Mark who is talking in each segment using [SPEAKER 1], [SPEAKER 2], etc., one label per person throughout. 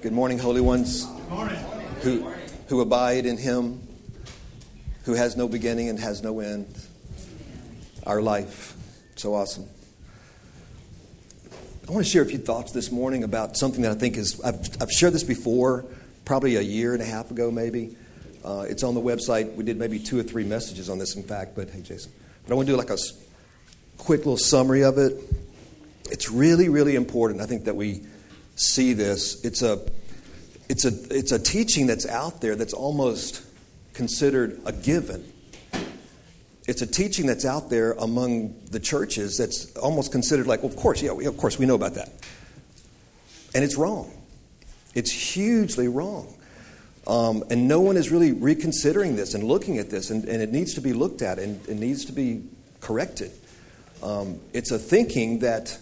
[SPEAKER 1] Good morning, holy ones.
[SPEAKER 2] Good morning.
[SPEAKER 1] Who, who abide in him, who has no beginning and has no end. Our life. So awesome. I want to share a few thoughts this morning about something that I think is, I've, I've shared this before, probably a year and a half ago, maybe. Uh, it's on the website. We did maybe two or three messages on this, in fact, but hey, Jason. But I want to do like a quick little summary of it. It's really, really important, I think, that we see this. It's a, it's a, it's a teaching that's out there that's almost considered a given. It's a teaching that's out there among the churches that's almost considered like, well, of course, yeah, we, of course, we know about that. And it's wrong. It's hugely wrong. Um, and no one is really reconsidering this and looking at this, and, and it needs to be looked at and it needs to be corrected. Um, it's a thinking that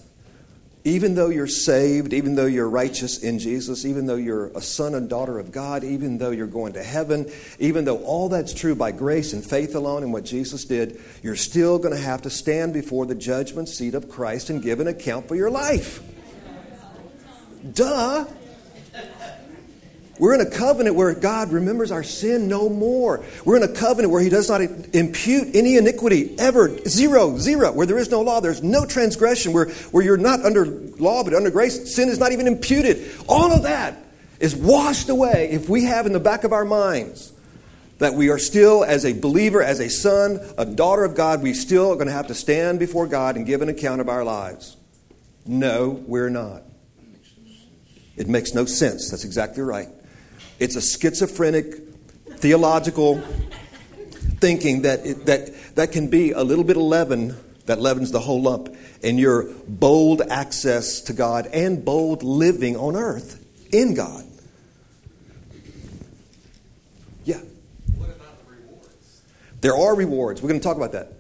[SPEAKER 1] even though you're saved, even though you're righteous in Jesus, even though you're a son and daughter of God, even though you're going to heaven, even though all that's true by grace and faith alone and what Jesus did, you're still going to have to stand before the judgment seat of Christ and give an account for your life. Duh. We're in a covenant where God remembers our sin no more. We're in a covenant where He does not impute any iniquity ever. Zero, zero. Where there is no law, there's no transgression. Where, where you're not under law but under grace, sin is not even imputed. All of that is washed away if we have in the back of our minds that we are still, as a believer, as a son, a daughter of God, we still are going to have to stand before God and give an account of our lives. No, we're not. It makes no sense. That's exactly right. It's a schizophrenic theological thinking that, it, that, that can be a little bit of leaven that leavens the whole lump in your bold access to God and bold living on earth in God. Yeah.
[SPEAKER 2] What about the rewards?
[SPEAKER 1] There are rewards. We're going to talk about that.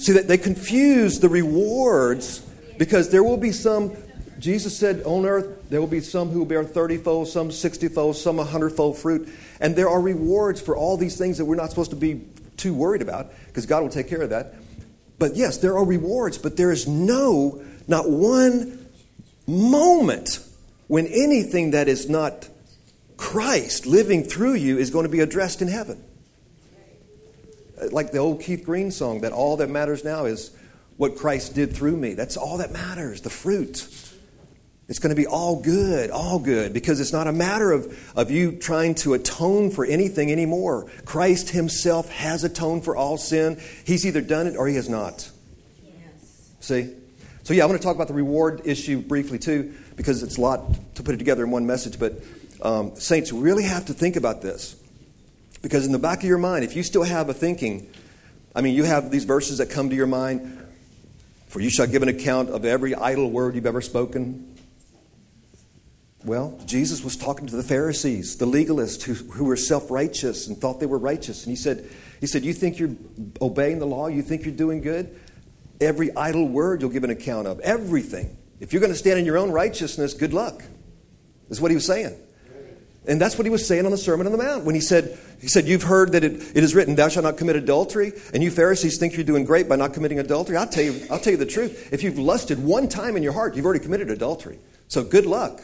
[SPEAKER 1] See that they confuse the rewards because there will be some Jesus said, On earth, there will be some who will bear 30 fold, some 60 fold, some 100 fold fruit. And there are rewards for all these things that we're not supposed to be too worried about because God will take care of that. But yes, there are rewards, but there is no, not one moment when anything that is not Christ living through you is going to be addressed in heaven. Like the old Keith Green song, that all that matters now is what Christ did through me. That's all that matters, the fruit. It's going to be all good, all good, because it's not a matter of, of you trying to atone for anything anymore. Christ Himself has atoned for all sin. He's either done it or He has not.
[SPEAKER 3] Yes.
[SPEAKER 1] See? So, yeah, I want to talk about the reward issue briefly, too, because it's a lot to put it together in one message. But, um, saints, really have to think about this. Because in the back of your mind, if you still have a thinking, I mean, you have these verses that come to your mind For you shall give an account of every idle word you've ever spoken. Well, Jesus was talking to the Pharisees, the legalists who, who were self righteous and thought they were righteous. And he said, he said, You think you're obeying the law? You think you're doing good? Every idle word you'll give an account of. Everything. If you're going to stand in your own righteousness, good luck. Is what he was saying. And that's what he was saying on the Sermon on the Mount when he said, he said, You've heard that it, it is written, Thou shalt not commit adultery, and you Pharisees think you're doing great by not committing adultery. I'll tell you, I'll tell you the truth. If you've lusted one time in your heart, you've already committed adultery. So good luck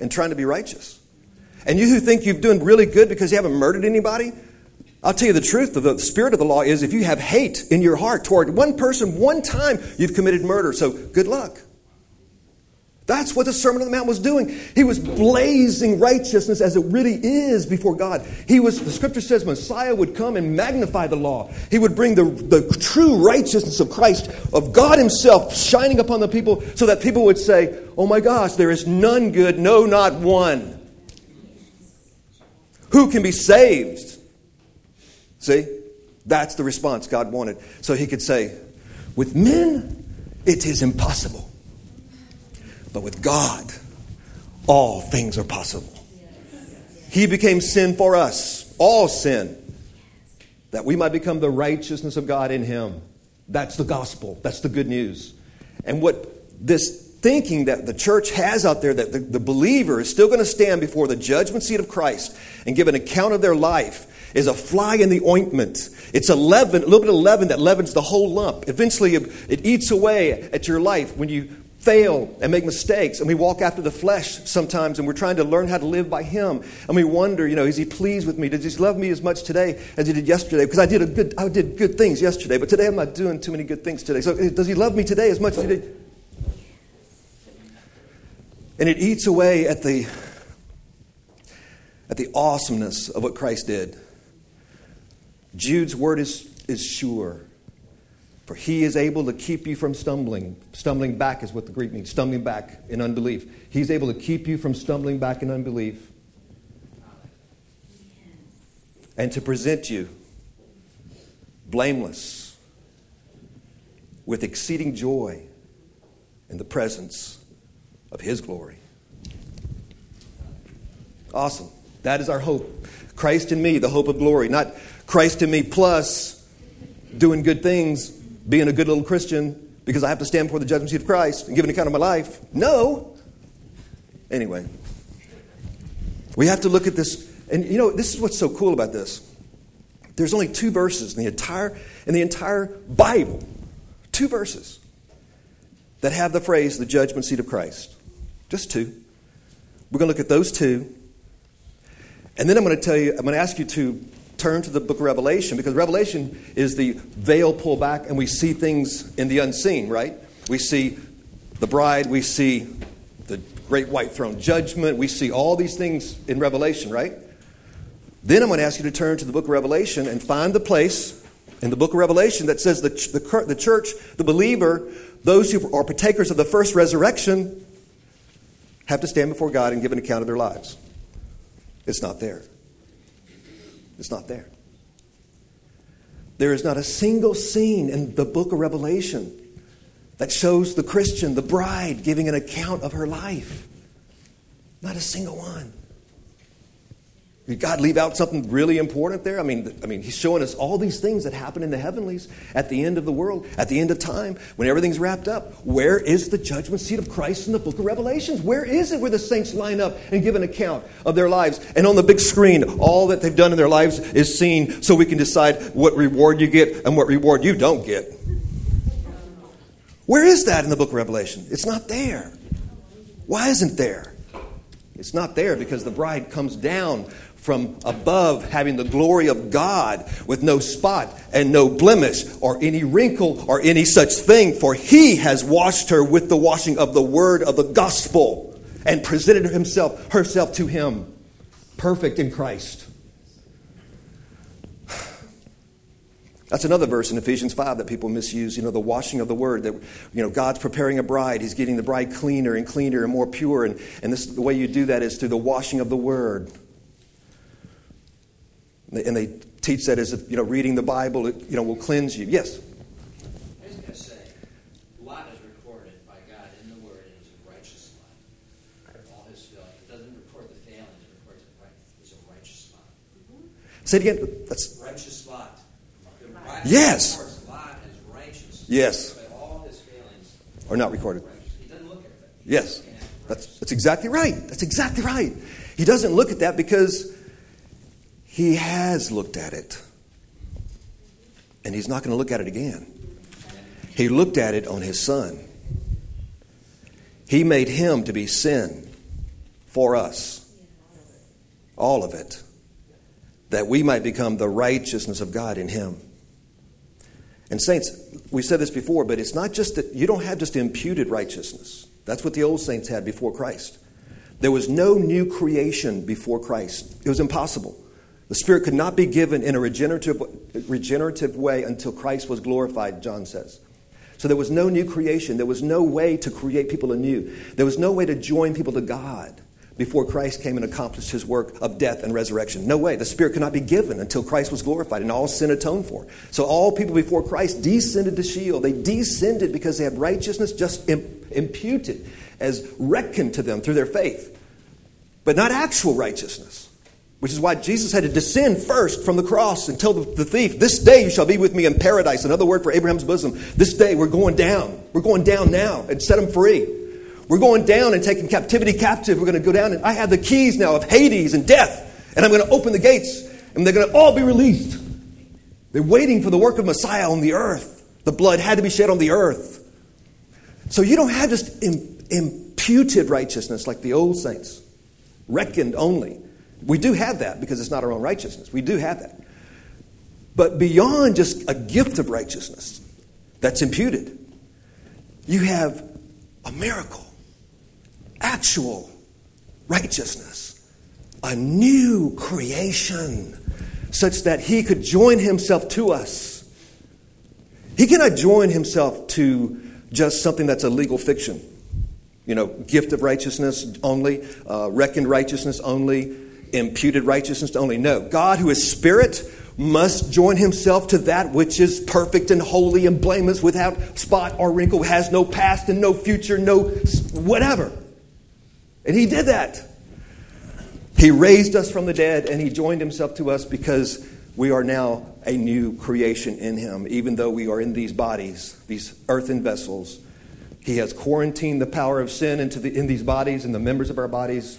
[SPEAKER 1] in trying to be righteous. And you who think you're doing really good because you haven't murdered anybody, I'll tell you the truth. The spirit of the law is if you have hate in your heart toward one person one time, you've committed murder. So good luck. That's what the Sermon on the Mount was doing. He was blazing righteousness as it really is before God. He was, the scripture says, Messiah would come and magnify the law. He would bring the, the true righteousness of Christ, of God Himself, shining upon the people so that people would say, Oh my gosh, there is none good, no, not one. Who can be saved? See? That's the response God wanted. So He could say, With men, it is impossible. But with God, all things are possible. He became sin for us, all sin, that we might become the righteousness of God in Him. That's the gospel. That's the good news. And what this thinking that the church has out there that the, the believer is still going to stand before the judgment seat of Christ and give an account of their life is a fly in the ointment. It's a leaven, a little bit of leaven that leavens the whole lump. Eventually, it eats away at your life when you fail and make mistakes, and we walk after the flesh sometimes, and we're trying to learn how to live by Him. And we wonder, you know, is He pleased with me? Does He love me as much today as He did yesterday? Because I did, a good, I did good things yesterday, but today I'm not doing too many good things today. So eh, does He love me today as much as He did? And it eats away at the, at the awesomeness of what Christ did. Jude's word is, is sure. For he is able to keep you from stumbling. Stumbling back is what the Greek means, stumbling back in unbelief. He's able to keep you from stumbling back in unbelief and to present you blameless with exceeding joy in the presence of his glory. Awesome. That is our hope. Christ in me, the hope of glory. Not Christ in me plus doing good things being a good little Christian because I have to stand before the judgment seat of Christ and give an account of my life. No. Anyway, we have to look at this. And you know, this is what's so cool about this. There's only two verses in the entire, in the entire Bible, two verses that have the phrase the judgment seat of Christ. Just two. We're going to look at those two. And then I'm going to tell you, I'm going to ask you to turn to the book of Revelation because Revelation is the veil pulled back and we see things in the unseen, right? We see the bride, we see the great white throne judgment, we see all these things in Revelation, right? Then I'm going to ask you to turn to the book of Revelation and find the place in the book of Revelation that says the, the, the church, the believer, those who are partakers of the first resurrection, have to stand before God and give an account of their lives. It's not there. It's not there. There is not a single scene in the book of Revelation that shows the Christian, the bride, giving an account of her life. Not a single one. Did God leave out something really important there? I mean, I mean, He's showing us all these things that happen in the heavenlies at the end of the world, at the end of time, when everything's wrapped up. Where is the judgment seat of Christ in the book of Revelations? Where is it where the saints line up and give an account of their lives? And on the big screen, all that they've done in their lives is seen so we can decide what reward you get and what reward you don't get. Where is that in the book of Revelation? It's not there. Why isn't there? It's not there because the bride comes down from above, having the glory of God with no spot and no blemish or any wrinkle or any such thing, for he has washed her with the washing of the word of the gospel and presented himself herself to him perfect in Christ. That's another verse in Ephesians 5 that people misuse, you know, the washing of the word, that, you know, God's preparing a bride. He's getting the bride cleaner and cleaner and more pure. And, and this, the way you do that is through the washing of the word. And they teach that as if, you know, reading the Bible, you know, will cleanse you. Yes?
[SPEAKER 2] I was going to say, Lot is recorded by God in the Word as a righteous Lot. All his failings. It doesn't record the failings, it records it right. He's a righteous Lot. Mm-hmm.
[SPEAKER 1] Say it again. That's
[SPEAKER 2] righteous Lot. The
[SPEAKER 1] yes.
[SPEAKER 2] Lot is righteous.
[SPEAKER 1] Yes.
[SPEAKER 2] But all his failings
[SPEAKER 1] are not recorded.
[SPEAKER 2] He doesn't look at that.
[SPEAKER 1] Yes. That's, that's exactly right. That's exactly right. He doesn't look at that because he has looked at it. And he's not going to look at it again. He looked at it on his son. He made him to be sin for us. All of it. That we might become the righteousness of God in him. And, saints, we said this before, but it's not just that you don't have just imputed righteousness. That's what the old saints had before Christ. There was no new creation before Christ, it was impossible. The Spirit could not be given in a regenerative, regenerative way until Christ was glorified, John says. So there was no new creation. There was no way to create people anew. There was no way to join people to God before Christ came and accomplished his work of death and resurrection. No way. The Spirit could not be given until Christ was glorified and all sin atoned for. So all people before Christ descended to Sheol. They descended because they had righteousness just imputed as reckoned to them through their faith, but not actual righteousness. Which is why Jesus had to descend first from the cross and tell the, thief, This day you shall be with me in paradise. Another word for Abraham's bosom. This day we're going down. We're going down now and set them free. We're going down and taking captivity captive. We're going to go down and I have the keys now of Hades and death. And I'm going to open the gates and they're going to all be released. They're waiting for the work of Messiah on the earth. The blood had to be shed on the earth. So you don't have just imputed righteousness like the old saints, reckoned only. We do have that because it's not our own righteousness. We do have that. But beyond just a gift of righteousness that's imputed, you have a miracle, actual righteousness, a new creation, such that he could join himself to us. He cannot join himself to just something that's a legal fiction. You know, gift of righteousness only, uh, reckoned righteousness only, imputed righteousness only. No, God, who is spirit, must join himself to that which is perfect and holy and blameless, without spot or wrinkle, has no past and no future, no whatever. And he did that. He raised us from the dead and he joined himself to us because we are now a new creation in him, even though we are in these bodies, these earthen vessels. He has quarantined the power of sin into the, in these bodies and the members of our bodies.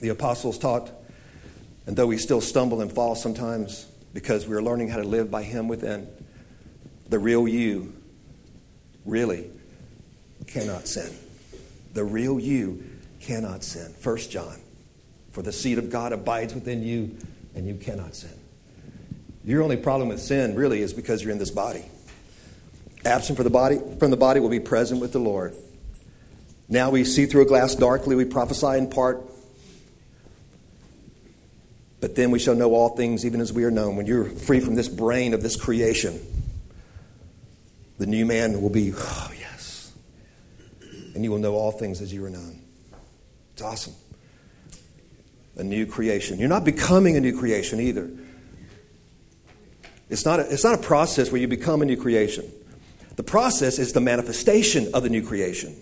[SPEAKER 1] The apostles taught, and though we still stumble and fall sometimes because we're learning how to live by Him within, the real you really cannot sin. The real you cannot sin. First John, for the seed of God abides within you, and you cannot sin. Your only problem with sin really is because you're in this body. Absent from the body, from the body will be present with the Lord. Now we see through a glass darkly, we prophesy in part. But then we shall know all things even as we are known. When you're free from this brain of this creation, the new man will be, oh, yes. And you will know all things as you are known. It's awesome. A new creation. You're not becoming a new creation either. It's not a, it's not a process where you become a new creation. The process is the manifestation of the new creation.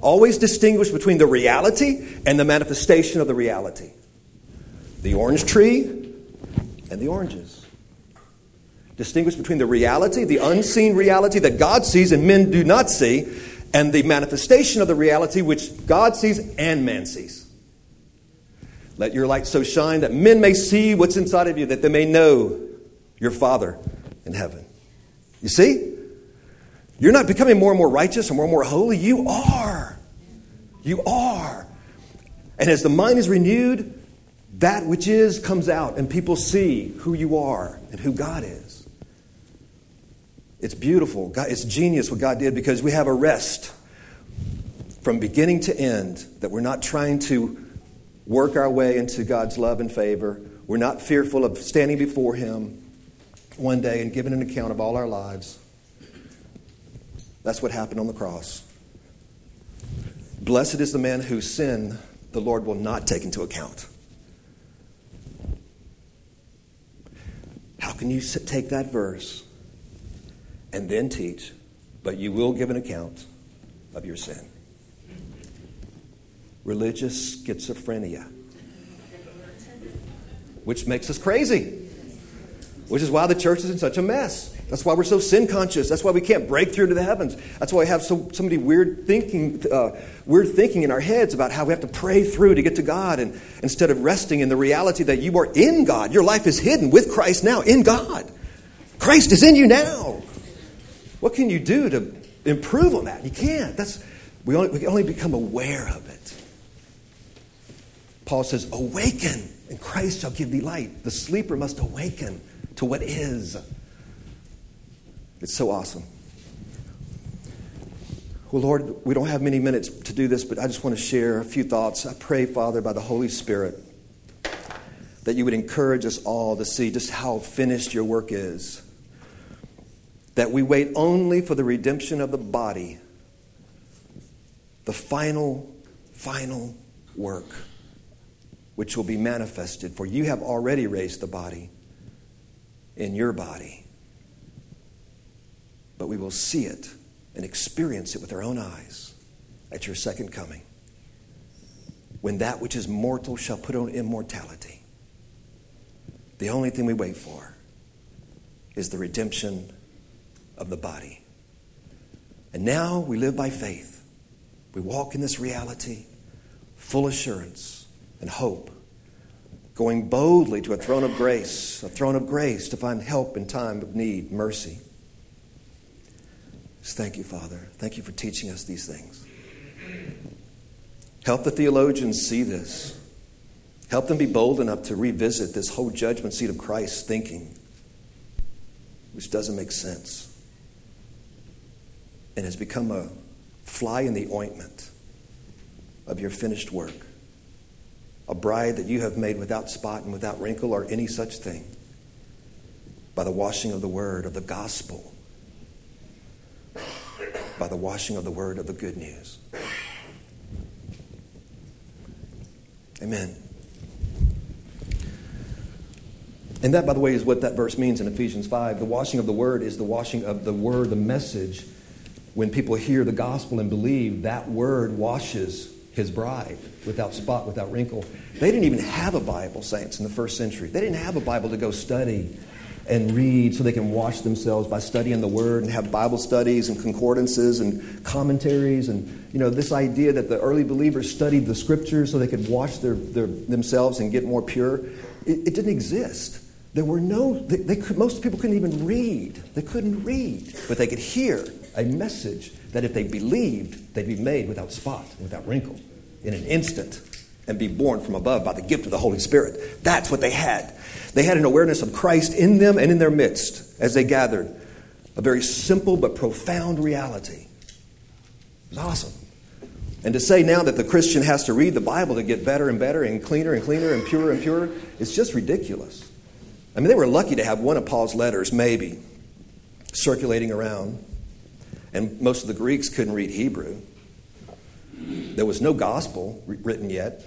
[SPEAKER 1] Always distinguish between the reality and the manifestation of the reality. The orange tree and the oranges. Distinguish between the reality, the unseen reality that God sees and men do not see, and the manifestation of the reality which God sees and man sees. Let your light so shine that men may see what's inside of you, that they may know your Father in heaven. You see? You're not becoming more and more righteous or more and more holy. You are. You are. And as the mind is renewed, that which is comes out, and people see who you are and who God is. It's beautiful. God, it's genius what God did because we have a rest from beginning to end that we're not trying to work our way into God's love and favor. We're not fearful of standing before Him one day and giving an account of all our lives. That's what happened on the cross. Blessed is the man whose sin the Lord will not take into account. Can you take that verse and then teach, but you will give an account of your sin? Religious schizophrenia, which makes us crazy which is why the church is in such a mess. That's why we're so sin conscious. That's why we can't break through to the heavens. That's why we have so, so many weird thinking, uh, weird thinking in our heads about how we have to pray through to get to God, and instead of resting in the reality that you are in God, your life is hidden with Christ now in God. Christ is in you now. What can you do to improve on that? You can't. That's we only, we only become aware of it. Paul says, "Awaken, and Christ shall give thee light." The sleeper must awaken to what is. It's so awesome. Well, Lord, we don't have many minutes to do this, but I just want to share a few thoughts. I pray, Father, by the Holy Spirit, that you would encourage us all to see just how finished your work is. That we wait only for the redemption of the body, the final, final work, which will be manifested. For you have already raised the body in your body. But we will see it and experience it with our own eyes at your second coming. When that which is mortal shall put on immortality. The only thing we wait for is the redemption of the body. And now we live by faith. We walk in this reality, full assurance and hope going boldly to a throne of grace, a throne of grace to find help in time of need, mercy. Just thank you, Father. Thank you for teaching us these things. Help the theologians see this. Help them be bold enough to revisit this whole judgment seat of Christ thinking, which doesn't make sense and has become a fly in the ointment of your finished work. A bride that you have made without spot and without wrinkle or any such thing by the washing of the word of the gospel, by the washing of the word of the good news. Amen. And that, by the way, is what that verse means in Ephesians 5. The washing of the word is the washing of the word, the message. When people hear the gospel and believe, that word washes his bride without spot, without wrinkle. They didn't even have a Bible, saints, in the first century. They didn't have a Bible to go study and read so they can wash themselves by studying the Word and have Bible studies and concordances and commentaries. And, you know, this idea that the early believers studied the Scriptures so they could wash their, their themselves and get more pure, it, it didn't exist. There were no, they, they could, most people couldn't even read. They couldn't read, but they could hear a message that if they believed, they'd be made without spot, without wrinkle, in an instant, and be born from above by the gift of the Holy Spirit. That's what they had. They had an awareness of Christ in them and in their midst as they gathered. A very simple but profound reality. It was awesome. And to say now that the Christian has to read the Bible to get better and better and cleaner and cleaner and purer and purer, it's just ridiculous. I mean, they were lucky to have one of Paul's letters, maybe, circulating around. And most of the Greeks couldn't read Hebrew. There was no gospel written yet.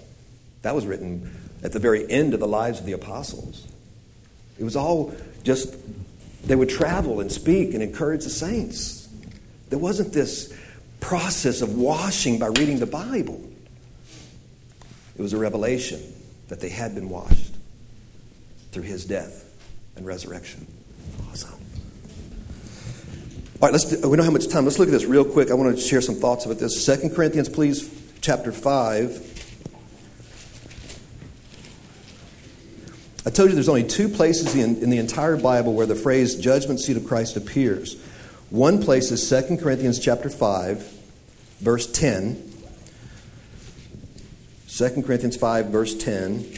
[SPEAKER 1] That was written at the very end of the lives of the apostles. It was all just, they would travel and speak and encourage the saints. There wasn't this process of washing by reading the Bible. It was a revelation that they had been washed through his death and resurrection. Awesome. All right, let's do, we don't have much time. Let's look at this real quick. I want to share some thoughts about this. Second Corinthians, please, chapter 5. I told you there's only two places in, in the entire Bible where the phrase judgment seat of Christ appears. One place is 2 Corinthians chapter 5, verse 10. 2 Corinthians 5, verse 10.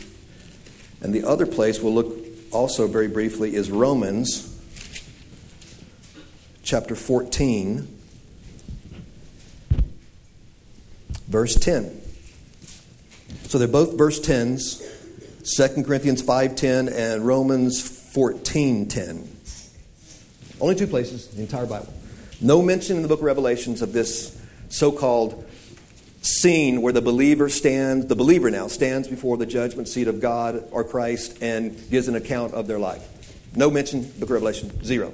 [SPEAKER 1] And the other place we'll look also very briefly is Romans chapter 14, verse 10. So they're both verse 10s, 2 Corinthians 5.10 and Romans 14.10. Only two places in the entire Bible. No mention in the book of Revelations of this so-called scene where the believer stands, the believer now stands before the judgment seat of God or Christ and gives an account of their life. No mention, book of Revelation, zero.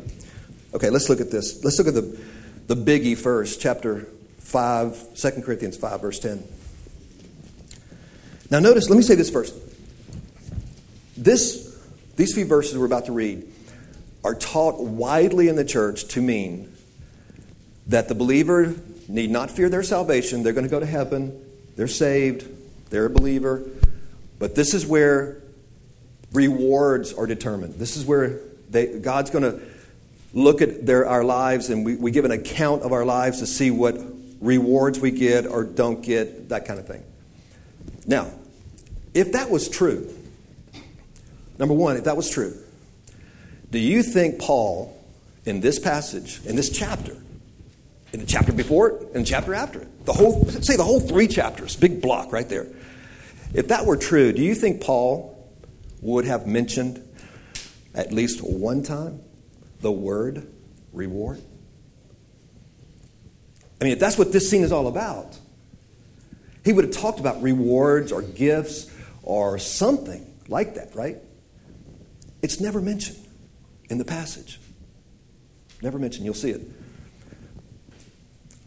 [SPEAKER 1] Okay, let's look at this. Let's look at the, the biggie first, chapter 5, 2 Corinthians 5, verse 10. Now, notice, let me say this first. This, these few verses we're about to read are taught widely in the church to mean that the believer need not fear their salvation. They're going to go to heaven, they're saved, they're a believer. But this is where rewards are determined. This is where they, God's going to look at their, our lives and we, we give an account of our lives to see what rewards we get or don't get, that kind of thing. Now, if that was true, number one, if that was true, do you think Paul, in this passage, in this chapter, in the chapter before it and the chapter after it, the whole, say the whole three chapters, big block right there, if that were true, do you think Paul would have mentioned at least one time the word reward? I mean, if that's what this scene is all about, he would have talked about rewards or gifts or something like that, right? It's never mentioned in the passage. Never mentioned. You'll see it.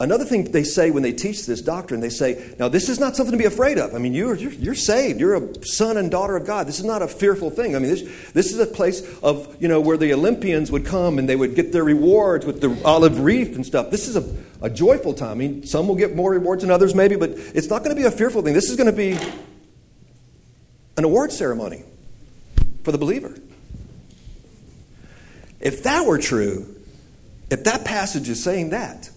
[SPEAKER 1] Another thing they say when they teach this doctrine, they say, now this is not something to be afraid of. I mean, you're, you're, you're, saved. You're a son and daughter of God. This is not a fearful thing. I mean, this, this is a place of, you know, where the Olympians would come and they would get their rewards with the olive wreath and stuff. This is a, a joyful time. I mean, some will get more rewards than others maybe, but it's not going to be a fearful thing. This is going to be an award ceremony for the believer. If that were true, if that passage is saying that,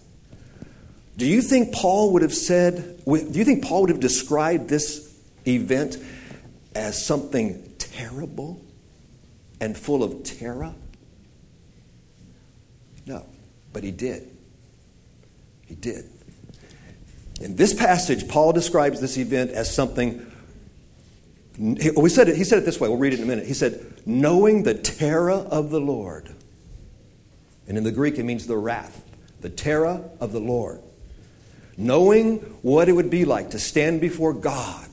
[SPEAKER 1] do you think Paul would have said, do you think Paul would have described this event as something terrible and full of terror? No, but he did. He did. In this passage, Paul describes this event as something. We said it, he said it this way. We'll read it in a minute. He said, knowing the terror of the Lord. And in the Greek, it means the wrath, the terror of the Lord. Knowing what it would be like to stand before God.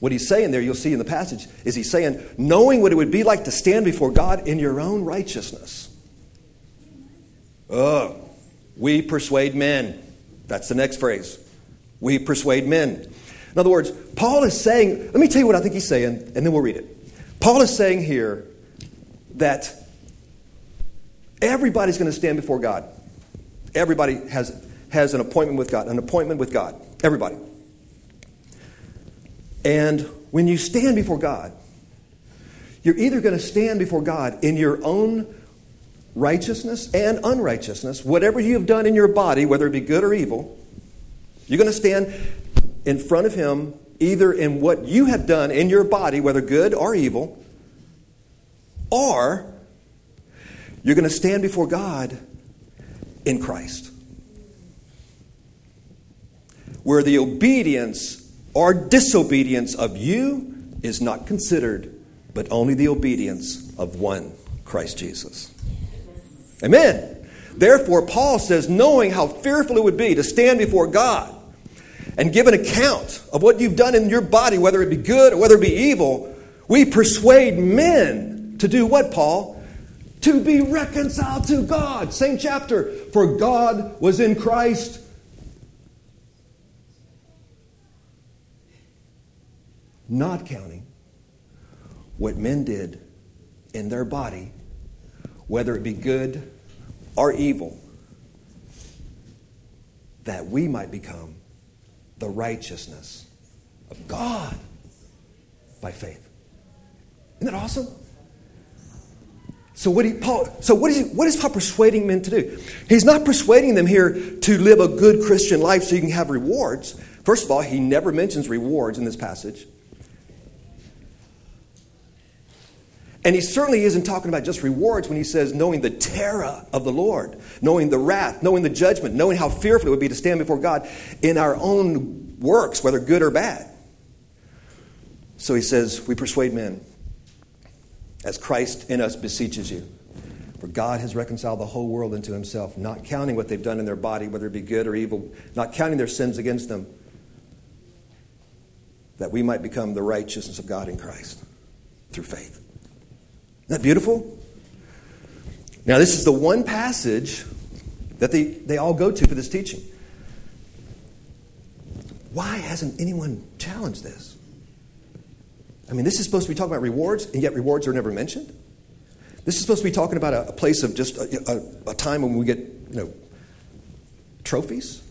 [SPEAKER 1] What he's saying there, you'll see in the passage, is he's saying, knowing what it would be like to stand before God in your own righteousness. Oh, we persuade men. That's the next phrase. We persuade men. In other words, Paul is saying, let me tell you what I think he's saying, and then we'll read it. Paul is saying here that everybody's going to stand before God. Everybody has, has an appointment with God, an appointment with God. Everybody. And when you stand before God, you're either going to stand before God in your own righteousness and unrighteousness, whatever you have done in your body, whether it be good or evil, you're going to stand in front of Him either in what you have done in your body, whether good or evil, or you're going to stand before God in Christ. Where the obedience or disobedience of you is not considered, but only the obedience of one, Christ Jesus. Amen. Therefore, Paul says, knowing how fearful it would be to stand before God and give an account of what you've done in your body, whether it be good or whether it be evil, we persuade men to do what, Paul? To be reconciled to God. Same chapter. For God was in Christ. Not counting what men did in their body whether it be good or evil, that we might become the righteousness of God by faith. Isn't that awesome? So what, he, Paul, so what is, he, what is Paul persuading men to do? He's not persuading them here to live a good Christian life so you can have rewards. First of all, he never mentions rewards in this passage. And he certainly isn't talking about just rewards when he says knowing the terror of the Lord, knowing the wrath, knowing the judgment, knowing how fearful it would be to stand before God in our own works, whether good or bad. So he says, We persuade men as Christ in us beseeches you. For God has reconciled the whole world unto himself, not counting what they've done in their body, whether it be good or evil, not counting their sins against them, that we might become the righteousness of God in Christ through faith. That beautiful? Now, this is the one passage that they, they all go to for this teaching. Why hasn't anyone challenged this? I mean, this is supposed to be talking about rewards, and yet rewards are never mentioned. This is supposed to be talking about a, a place of just a, a, a, time when we get, you know, trophies,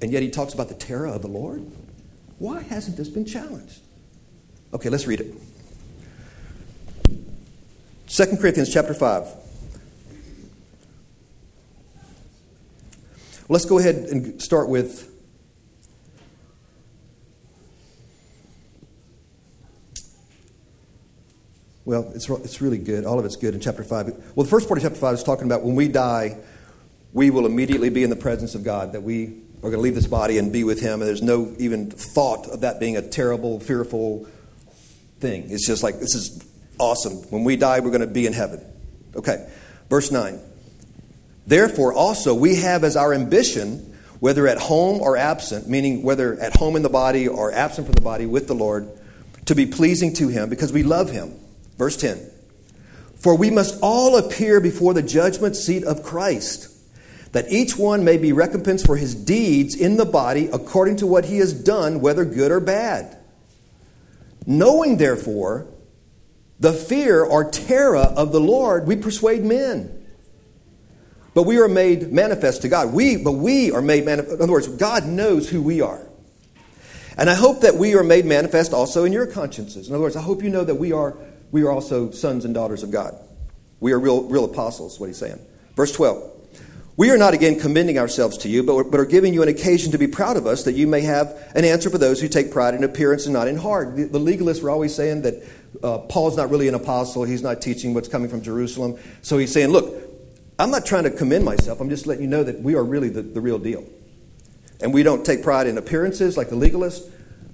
[SPEAKER 1] and yet he talks about the terror of the Lord. Why hasn't this been challenged? Okay, let's read it. 2 Corinthians chapter 5. Let's go ahead and start with Well, it's, it's really good. All of it's good in chapter 5. Well, the first part of chapter 5 is talking about when we die, we will immediately be in the presence of God, that we are going to leave this body and be with Him, and there's no even thought of that being a terrible, fearful thing. It's just like, this is Awesome. When we die, we're going to be in heaven. Okay. Verse 9. Therefore, also, we have as our ambition, whether at home or absent, meaning whether at home in the body or absent from the body with the Lord, to be pleasing to Him because we love Him. Verse 10. For we must all appear before the judgment seat of Christ, that each one may be recompensed for his deeds in the body according to what he has done, whether good or bad. Knowing, therefore, the fear or terror of the Lord, we persuade men. But we are made manifest to God. We, but we are made manifest. In other words, God knows who we are. And I hope that we are made manifest also in your consciences. In other words, I hope you know that we are, we are also sons and daughters of God. We are real, real apostles, what he's saying. Verse 12. We are not again commending ourselves to you, but, but are giving you an occasion to be proud of us, that you may have an answer for those who take pride in appearance and not in heart. The, the legalists were always saying that uh, Paul's not really an apostle, he's not teaching what's coming from Jerusalem. So he's saying, Look, I'm not trying to commend myself, I'm just letting you know that we are really the, the real deal. And we don't take pride in appearances like the legalists,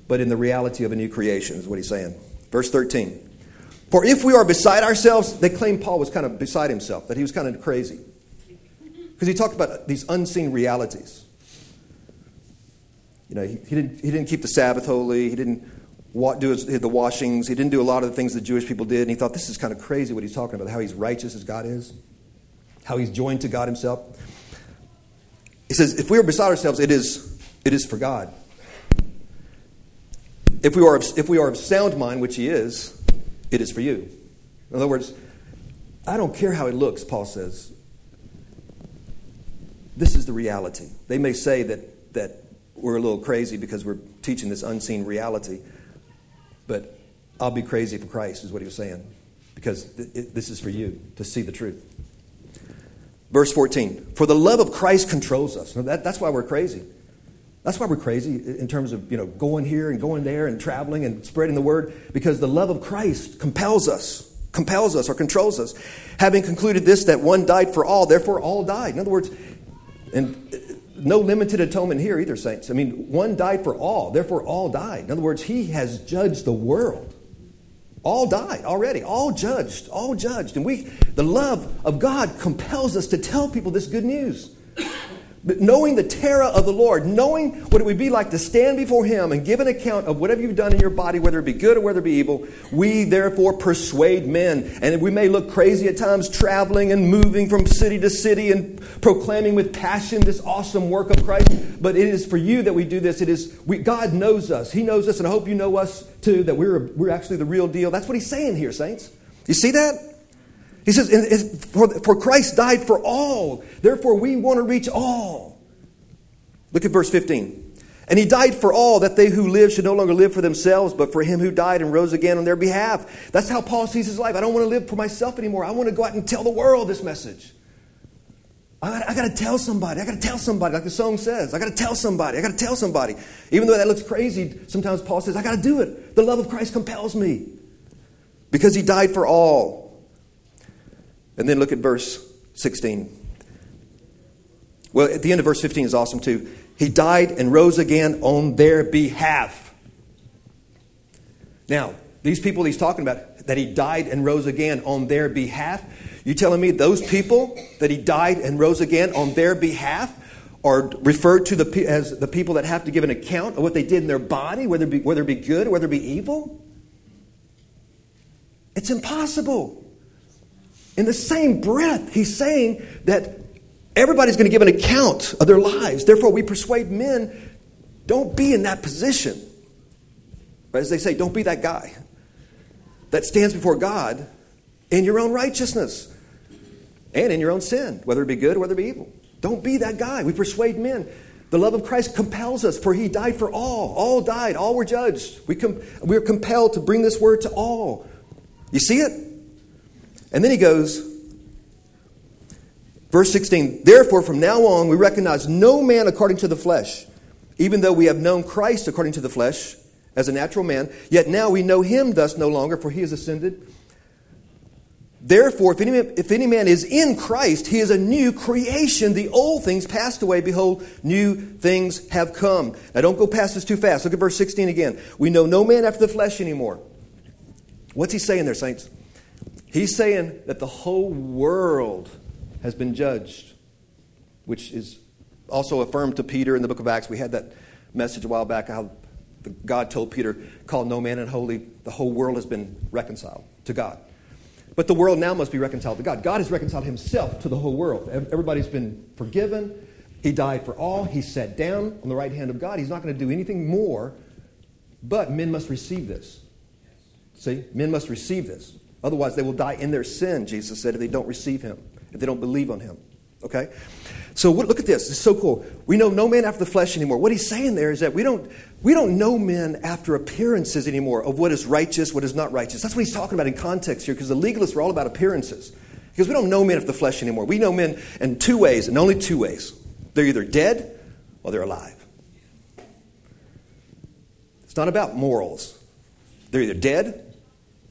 [SPEAKER 1] but in the reality of a new creation, is what he's saying. Verse 13. For if we are beside ourselves, they claim Paul was kind of beside himself, that he was kind of crazy. Because he talked about these unseen realities. You know, he, he, didn't, he didn't keep the Sabbath holy, he didn't do the washings, he didn't do a lot of the things the Jewish people did, and he thought this is kind of crazy what he's talking about, how he's righteous as God is, how he's joined to God himself. He says, if we are beside ourselves, it is, it is for God. If we, are, if we are of sound mind, which he is, it is for you. In other words, I don't care how it looks, Paul says. This is the reality. They may say that, that we're a little crazy because we're teaching this unseen reality, but I'll be crazy for Christ, is what he was saying, because th- it, this is for you to see the truth. Verse 14 For the love of Christ controls us. That, that's why we're crazy. That's why we're crazy in terms of you know, going here and going there and traveling and spreading the word, because the love of Christ compels us, compels us or controls us. Having concluded this, that one died for all, therefore all died. In other words, and no limited atonement here either, saints. I mean, one died for all, therefore all died. In other words, he has judged the world. All died already, all judged, all judged. And we, the love of God compels us to tell people this good news. But knowing the terror of the Lord, knowing what it would be like to stand before Him and give an account of whatever you've done in your body, whether it be good or whether it be evil, we therefore persuade men. And we may look crazy at times, traveling and moving from city to city and proclaiming with passion this awesome work of Christ. But it is for you that we do this. It is we, God knows us. He knows us, and I hope you know us too. That we're we're actually the real deal. That's what He's saying here, saints. You see that? He says, for, Christ died for all. Therefore, we want to reach all. Look at verse 15. And he died for all, that they who live should no longer live for themselves, but for him who died and rose again on their behalf. That's how Paul sees his life. I don't want to live for myself anymore. I want to go out and tell the world this message. I, I got to tell somebody. I got to tell somebody, like the song says. I got to tell somebody. I got to tell somebody. Even though that looks crazy, sometimes Paul says, I got to do it. The love of Christ compels me because he died for all. And then look at verse 16. Well, at the end of verse 15 is awesome too. He died and rose again on their behalf. Now, these people he's talking about, that he died and rose again on their behalf, you telling me those people that he died and rose again on their behalf are referred to the, as the people that have to give an account of what they did in their body, whether it be, whether it be good or whether it be evil? It's impossible. In the same breath, he's saying that everybody's going to give an account of their lives. Therefore, we persuade men don't be in that position. As they say, don't be that guy that stands before God in your own righteousness and in your own sin, whether it be good or whether it be evil. Don't be that guy. We persuade men. The love of Christ compels us, for he died for all. All died, all were judged. We, com- we are compelled to bring this word to all. You see it? And then he goes, verse 16, therefore from now on we recognize no man according to the flesh, even though we have known Christ according to the flesh as a natural man, yet now we know him thus no longer, for he is ascended. Therefore, if any, man, if any man is in Christ, he is a new creation. The old things passed away. Behold, new things have come. Now, don't go past this too fast. Look at verse 16 again. We know no man after the flesh anymore. What's he saying there, saints? He's saying that the whole world has been judged, which is also affirmed to Peter in the book of Acts. We had that message a while back how God told Peter, Call no man unholy. The whole world has been reconciled to God. But the world now must be reconciled to God. God has reconciled himself to the whole world. Everybody's been forgiven. He died for all. He sat down on the right hand of God. He's not going to do anything more, but men must receive this. See? Men must receive this. Otherwise, they will die in their sin, Jesus said, if they don't receive him, if they don't believe on him. Okay? So look at this. It's so cool. We know no man after the flesh anymore. What he's saying there is that we don't, we don't know men after appearances anymore of what is righteous, what is not righteous. That's what he's talking about in context here, because the legalists were all about appearances. Because we don't know men of the flesh anymore. We know men in two ways, and only two ways. They're either dead or they're alive. It's not about morals. They're either dead,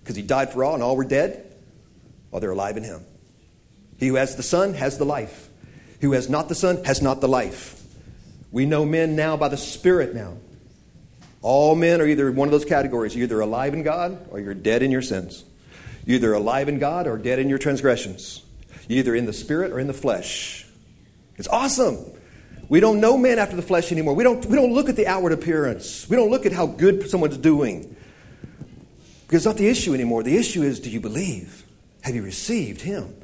[SPEAKER 1] because he died for all and all were dead, while they're alive in him. He who has the Son has the life. He who has not the Son has not the life. We know men now by the Spirit now. All men are either one of those categories. You're either alive in God or you're dead in your sins. You're either alive in God or dead in your transgressions. You're either in the spirit or in the flesh. It's awesome. We don't know men after the flesh anymore. We don't, we don't look at the outward appearance. We don't look at how good someone's doing. Because it's not the issue anymore. The issue is do you believe? Have you received Him?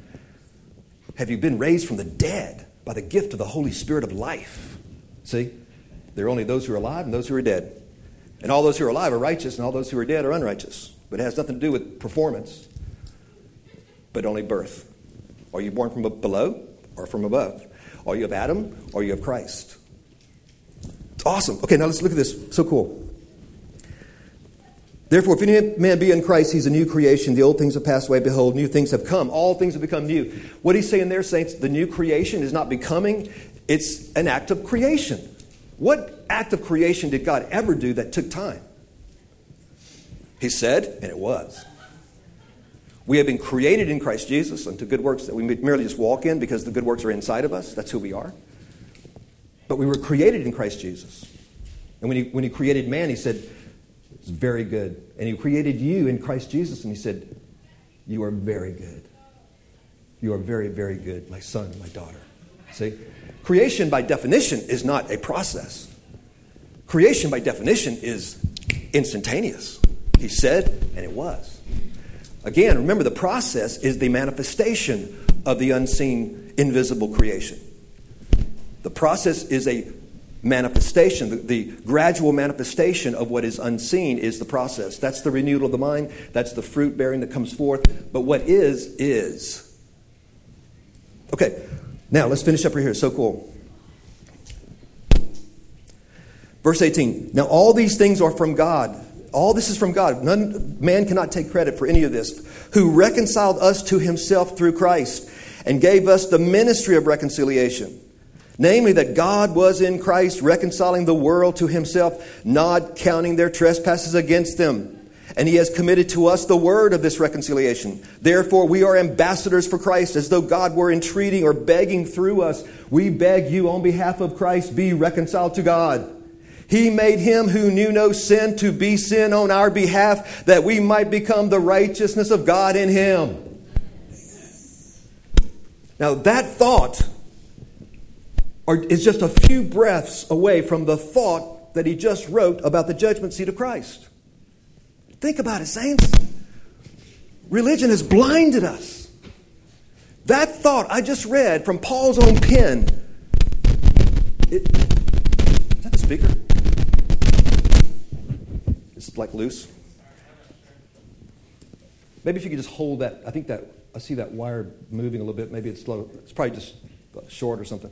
[SPEAKER 1] Have you been raised from the dead by the gift of the Holy Spirit of life? See? There are only those who are alive and those who are dead. And all those who are alive are righteous, and all those who are dead are unrighteous. But it has nothing to do with performance, but only birth. Are you born from below or from above? Are you of Adam or are you of Christ? It's awesome. Okay, now let's look at this. So cool. Therefore, if any man be in Christ, he's a new creation. The old things have passed away. Behold, new things have come. All things have become new. What he's saying there, saints, the new creation is not becoming, it's an act of creation. What act of creation did God ever do that took time? He said, and it was. We have been created in Christ Jesus unto good works that we merely just walk in because the good works are inside of us. That's who we are. But we were created in Christ Jesus. And when he, when he created man, he said, It's very good. And he created you in Christ Jesus, and he said, You are very good. You are very, very good, my son, my daughter. See? Creation, by definition, is not a process. Creation, by definition, is instantaneous. He said, and it was. Again, remember, the process is the manifestation of the unseen, invisible creation. The process is a manifestation. The, the, gradual manifestation of what is unseen is the process. That's the renewal of the mind. That's the fruit bearing that comes forth. But what is, is. Okay, now, let's finish up right here. So cool. Verse 18. Now, all these things are from God. All this is from God. None, man cannot take credit for any of this. Who reconciled us to himself through Christ and gave us the ministry of reconciliation. Namely, that God was in Christ reconciling the world to himself, not counting their trespasses against them and he has committed to us the word of this reconciliation. Therefore, we are ambassadors for Christ, as though God were entreating or begging through us. We beg you on behalf of Christ, be reconciled to God. He made him who knew no sin to be sin on our behalf, that we might become the righteousness of God in him. Now, that thought is just a few breaths away from the thought that he just wrote about the judgment seat of Christ. Think about it, saints. Religion has blinded us. That thought I just read from Paul's own pen. It, is that the speaker? It's like loose. Maybe if you could just hold that. I think that I see that wire moving a little bit. Maybe it's slow. It's probably just short or something.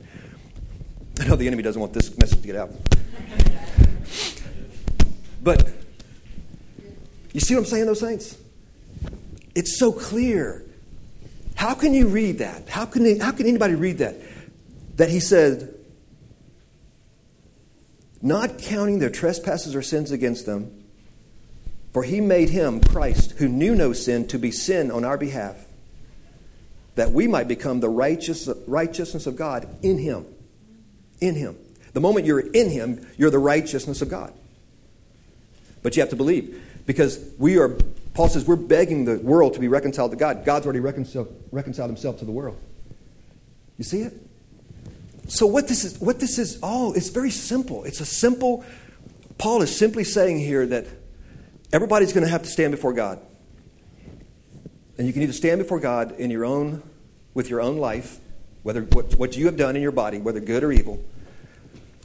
[SPEAKER 1] Know the enemy doesn't want this message to get out. But you see what I'm saying, those saints? It's so clear. How can you read that? How can, how can anybody read that? That he said, not counting their trespasses or sins against them, for he made him, Christ, who knew no sin, to be sin on our behalf, that we might become the righteous, righteousness of God in him. In him. The moment you're in him, you're the righteousness of God. But you have to believe. Because we are, Paul says, we're begging the world to be reconciled to God. God's already reconciled, reconciled himself to the world. You see it? So what this is, what this is all, it's very simple. It's a simple, Paul is simply saying here that everybody's going to have to stand before God. And you can either stand before God in your own, with your own life, whether what, what you have done in your body, whether good or evil,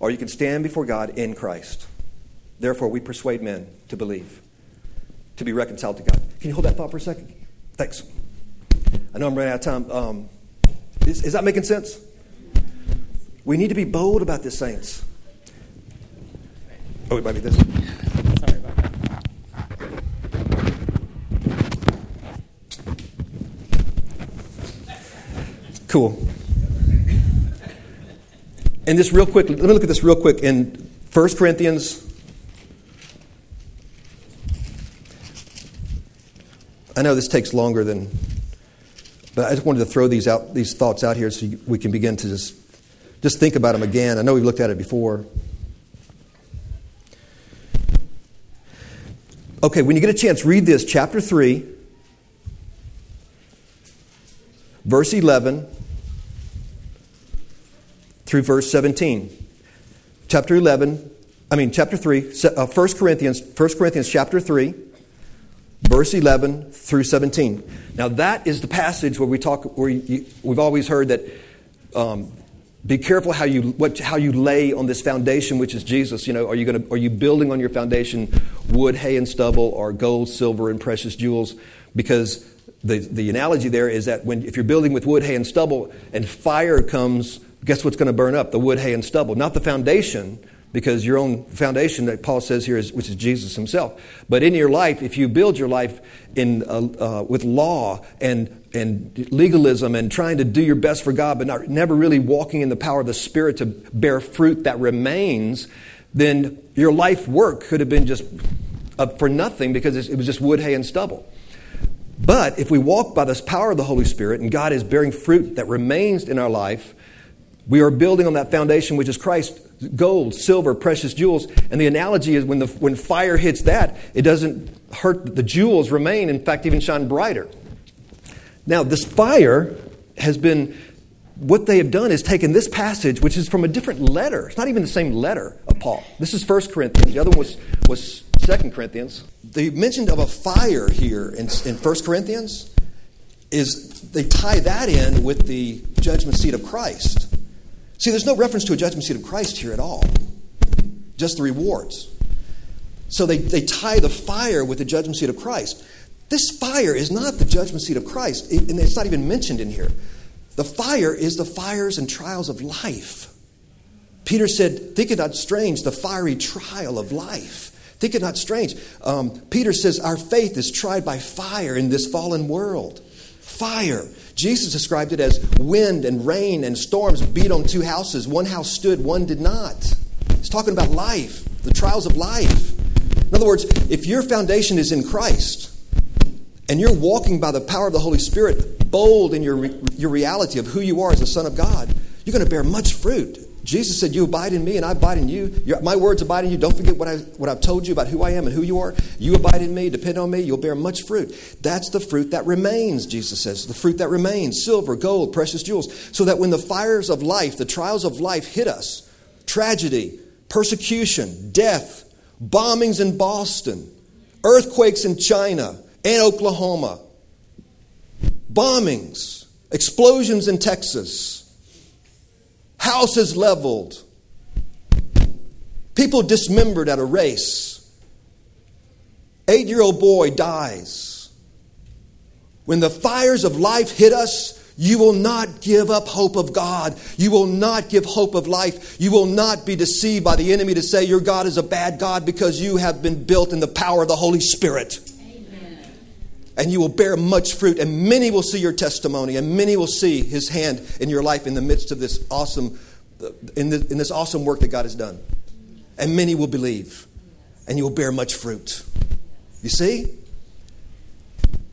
[SPEAKER 1] or you can stand before God in Christ. Therefore, we persuade men to believe to be reconciled to God. Can you hold that thought for a second? Thanks. I know I'm running out of time. Um, is, is that making sense? We need to be bold about this, saints. Oh, it might be this. Sorry about that. Cool. And this real quick, let me look at this real quick in 1 Corinthians. I know this takes longer than, but I just wanted to throw these out, these thoughts out here so we can begin to just, just think about them again. I know we've looked at it before. Okay, when you get a chance, read this, chapter 3, verse 11 through verse 17. Chapter 11, I mean, chapter 3, uh, 1 Corinthians, 1 Corinthians chapter 3, verse 11 through 17. Now, that is the passage where we talk, where you, we've always heard that um, be careful how you, what, how you lay on this foundation, which is Jesus. You know, are you, gonna, are you building on your foundation wood, hay, and stubble, or gold, silver, and precious jewels? Because the, the analogy there is that when, if you're building with wood, hay, and stubble, and fire comes, guess what's going to burn up? The wood, hay, and stubble. Not the foundation, because your own foundation that Paul says here is, which is Jesus himself. But in your life, if you build your life in, uh, uh, with law and, and legalism and trying to do your best for God, but not, never really walking in the power of the Spirit to bear fruit that remains, then your life work could have been just uh, for nothing because it was just wood, hay, and stubble. But if we walk by this power of the Holy Spirit and God is bearing fruit that remains in our life, we are building on that foundation, which is Christ gold, silver, precious jewels. And the analogy is when, the, when fire hits that, it doesn't hurt, the jewels remain, in fact, even shine brighter. Now, this fire has been, what they have done is taken this passage, which is from a different letter. It's not even the same letter of Paul. This is 1 Corinthians. The other one was, was 2 Corinthians. The mention of a fire here in, in 1 Corinthians is they tie that in with the judgment seat of Christ. See, there's no reference to a judgment seat of Christ here at all, just the rewards. So they, they tie the fire with the judgment seat of Christ. This fire is not the judgment seat of Christ, and it's not even mentioned in here. The fire is the fires and trials of life. Peter said, Think it not strange, the fiery trial of life. Think it not strange. Um, Peter says, Our faith is tried by fire in this fallen world. Fire. Jesus described it as wind and rain and storms beat on two houses. One house stood, one did not. He's talking about life, the trials of life. In other words, if your foundation is in Christ and you're walking by the power of the Holy Spirit, bold in your, your reality of who you are as a son of God, you're going to bear much fruit. Jesus said, You abide in me and I abide in you. Your, my words abide in you. Don't forget what, I, what I've told you about who I am and who you are. You abide in me, depend on me, you'll bear much fruit. That's the fruit that remains, Jesus says. The fruit that remains silver, gold, precious jewels. So that when the fires of life, the trials of life hit us tragedy, persecution, death, bombings in Boston, earthquakes in China and Oklahoma, bombings, explosions in Texas houses leveled, people dismembered at a race. Eight year old boy dies. When the fires of life hit us, you will not give up hope of God. You will not give hope of life. You will not be deceived by the enemy to say your God is a bad God because you have been built in the power of the Holy Spirit and you will bear much fruit, and many will see your testimony, and many will see His hand in your life in the midst of this awesome, uh, in, the, in this awesome work that God has done. And many will believe, and you will bear much fruit. You see?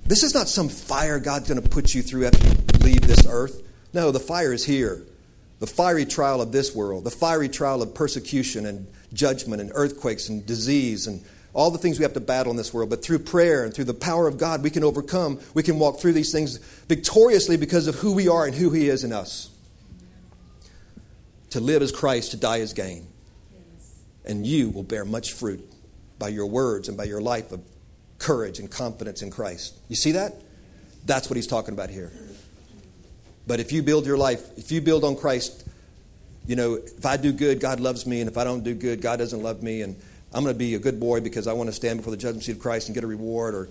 [SPEAKER 1] This is not some fire God's going to put you through after you leave this earth. No, the fire is here. The fiery trial of this world, the fiery trial of persecution and judgment and earthquakes and disease and all the things we have to battle in this world. But through prayer and through the power of God, we can overcome. We can walk through these things victoriously because of who we are and who He is in us. To live as Christ, to die as gain. And you will bear much fruit by your words and by your life of courage and confidence in Christ. You see that? That's what He's talking about here. But if you build your life, if you build on Christ, you know, if I do good, God loves me, and if I don't do good, God doesn't love me, and I'm going to be a good boy because I want to stand before the judgment seat of Christ and get a reward, or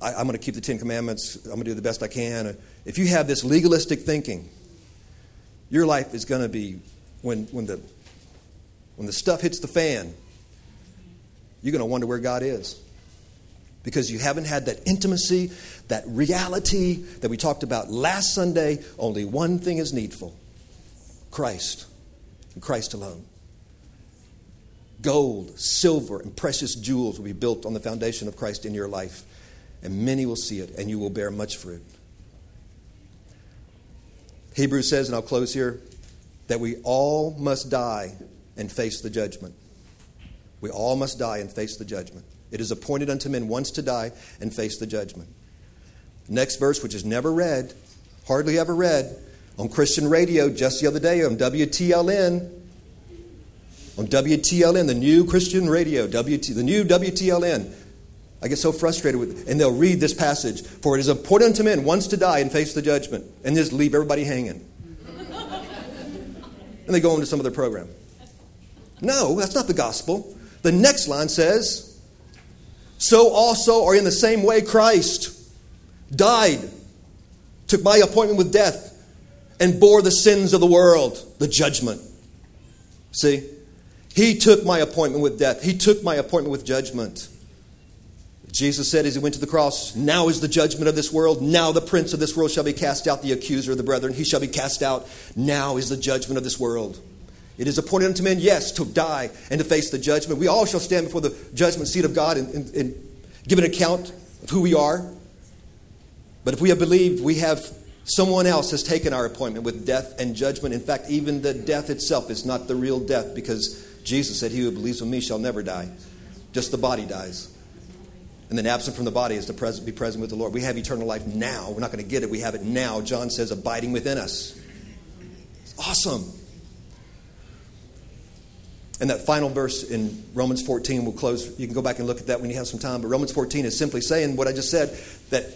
[SPEAKER 1] I, am going to keep the Ten Commandments. I'm going to do the best I can. If you have this legalistic thinking, your life is going to be when when the when the stuff hits the fan. You're going to wonder where God is. because you haven't had that intimacy, that reality that we talked about last Sunday. Only one thing is needful Christ, and Christ alone. Gold, silver, and precious jewels will be built on the foundation of Christ in your life, and many will see it, and you will bear much fruit. Hebrews says, and I'll close here, that we all must die and face the judgment. We all must die and face the judgment. It is appointed unto men once to die and face the judgment. Next verse, which is never read, hardly ever read, on Christian radio just the other day on WTLN. On WTLN, the new Christian radio, WT, the new WTLN. I get so frustrated with it. And they'll read this passage For it is appointed unto men once to die and face the judgment, and just leave everybody hanging. and they go on to some other program. No, that's not the gospel. The next line says, So also are in the same way Christ died, took my appointment with death, and bore the sins of the world, the judgment. See? He took my appointment with death, He took my appointment with judgment. Jesus said as he went to the cross, Now is the judgment of this world. Now the prince of this world shall be cast out, the accuser of the brethren. He shall be cast out. Now is the judgment of this world. It is appointed unto men, yes, to die and to face the judgment. We all shall stand before the judgment seat of God and, and, and give an account of who we are. But if we have believed, we have someone else has taken our appointment with death and judgment. In fact, even the death itself is not the real death because Jesus said, He who believes in me shall never die. Just the body dies. And then absent from the body is to be present with the Lord. We have eternal life now. We're not going to get it. We have it now. John says, abiding within us. It's awesome. And that final verse in Romans 14, we'll close. You can go back and look at that when you have some time. But Romans 14 is simply saying what I just said that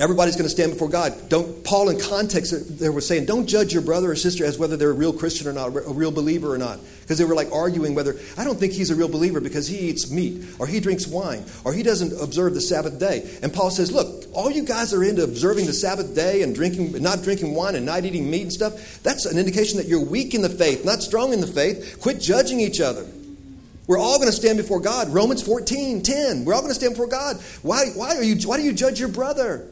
[SPEAKER 1] Everybody's going to stand before God. Don't Paul in context they were saying, don't judge your brother or sister as whether they're a real Christian or not, a real believer or not. Because they were like arguing whether I don't think he's a real believer because he eats meat or he drinks wine or he doesn't observe the Sabbath day. And Paul says, look, all you guys are into observing the Sabbath day and drinking not drinking wine and not eating meat and stuff. That's an indication that you're weak in the faith, not strong in the faith. Quit judging each other. We're all going to stand before God. Romans 14, 10. We're all going to stand before God. Why, why, are you, why do you judge your brother?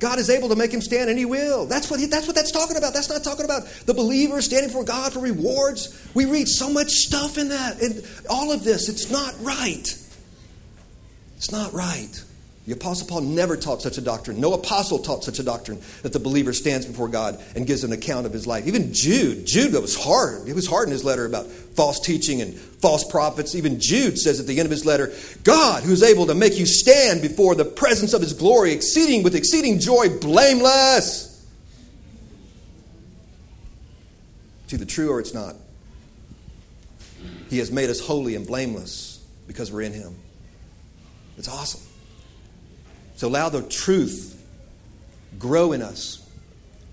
[SPEAKER 1] God is able to make him stand and he will. That's what, he, that's what that's talking about. That's not talking about the believer standing for God for rewards. We read so much stuff in that. And all of this, it's not right. It's not right. The Apostle Paul never taught such a doctrine. No apostle taught such a doctrine that the believer stands before God and gives an account of his life. Even Jude, Jude that was hard. He was hard in his letter about false teaching and false prophets. Even Jude says at the end of his letter, God, who's able to make you stand before the presence of his glory, exceeding with exceeding joy, blameless. It's either true or it's not. He has made us holy and blameless because we're in him. It's awesome. So allow the truth grow in us.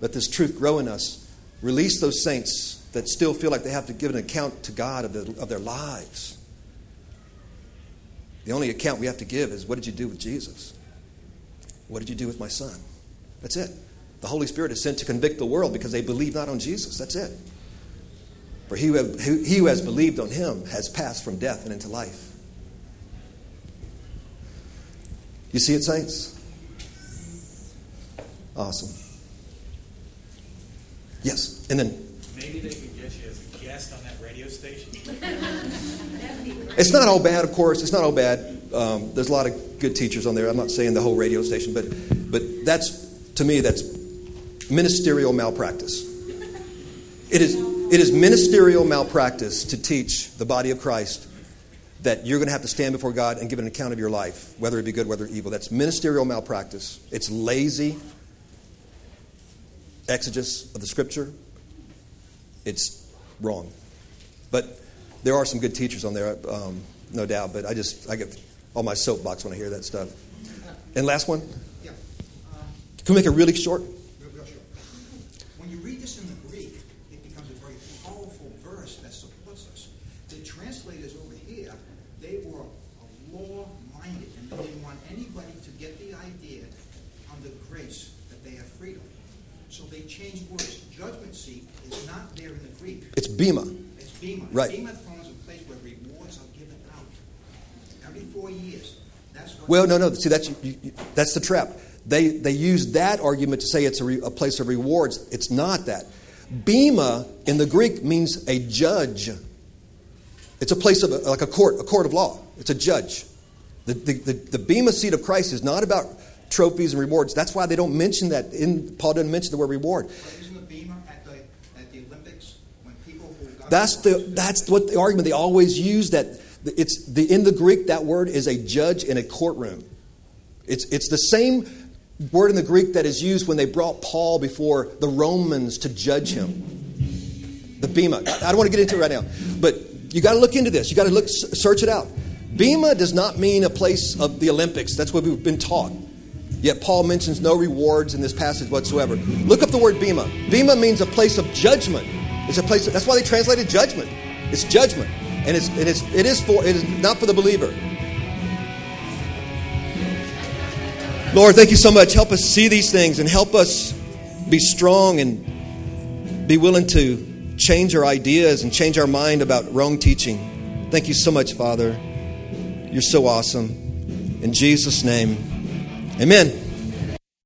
[SPEAKER 1] Let this truth grow in us. Release those saints that still feel like they have to give an account to God of, the, of their lives. The only account we have to give is what did you do with Jesus? What did you do with my son? That's it. The Holy Spirit is sent to convict the world because they believe not on Jesus. That's it. For he who, he who has believed on him has passed from death and into life. You see it, saints? Awesome. Yes, and then.
[SPEAKER 3] Maybe they could get you as a guest on that radio station.
[SPEAKER 1] it's not all bad, of course. It's not all bad. Um, there's a lot of good teachers on there. I'm not saying the whole radio station, but but that's to me that's ministerial malpractice. It is it is ministerial malpractice to teach the body of Christ that you're going to have to stand before God and give an account of your life, whether it be good, whether evil. That's ministerial malpractice. It's lazy exegesis of the scripture. It's wrong. But there are some good teachers on there, um, no doubt. But I just I get all my soapbox when I hear that stuff. And last one. Can we make it really short?
[SPEAKER 4] real, real short. When you read this in the Greek, it becomes a very powerful verse that supports us. The translators over here, they were law-minded, and they didn't want anybody to get the idea under grace that they have freedom. So they changed words. Judgment seat is not there in the Greek.
[SPEAKER 1] It's Bema.
[SPEAKER 4] It's Bema.
[SPEAKER 1] Right.
[SPEAKER 4] Bema is a place where rewards are given out every four years. That's
[SPEAKER 1] Well, no, no. See, that's you, you, that's the trap. They they use that argument to say it's a, re, a place of rewards. It's not that. Bema in the Greek means a judge. It's a place of like a court, a court of law. It's a judge. The, the, the, the Bema seat of Christ is not about trophies and rewards. That's why they don't mention that. In Paul doesn't mention the word reward.
[SPEAKER 4] But isn't the Bema at the, at the Olympics when people who got
[SPEAKER 1] That's the that's what the argument they always use that it's the in the Greek that word is a judge in a courtroom. It's it's the same word in the Greek that is used when they brought Paul before the Romans to judge him. The bema. I don't want to get into it right now, but you got to look into this. You got to look search it out. Bema does not mean a place of the Olympics. That's what we've been taught. Yet Paul mentions no rewards in this passage whatsoever. Look up the word bema. Bema means a place of judgment. It's a place. That's why they translated judgment. It's judgment, and it's and it's it is for it is not for the believer. Lord, thank you so much. Help us see these things and help us be strong and be willing to change our ideas and change our mind about wrong teaching. Thank you so much, Father. You're so awesome. In Jesus' name, amen.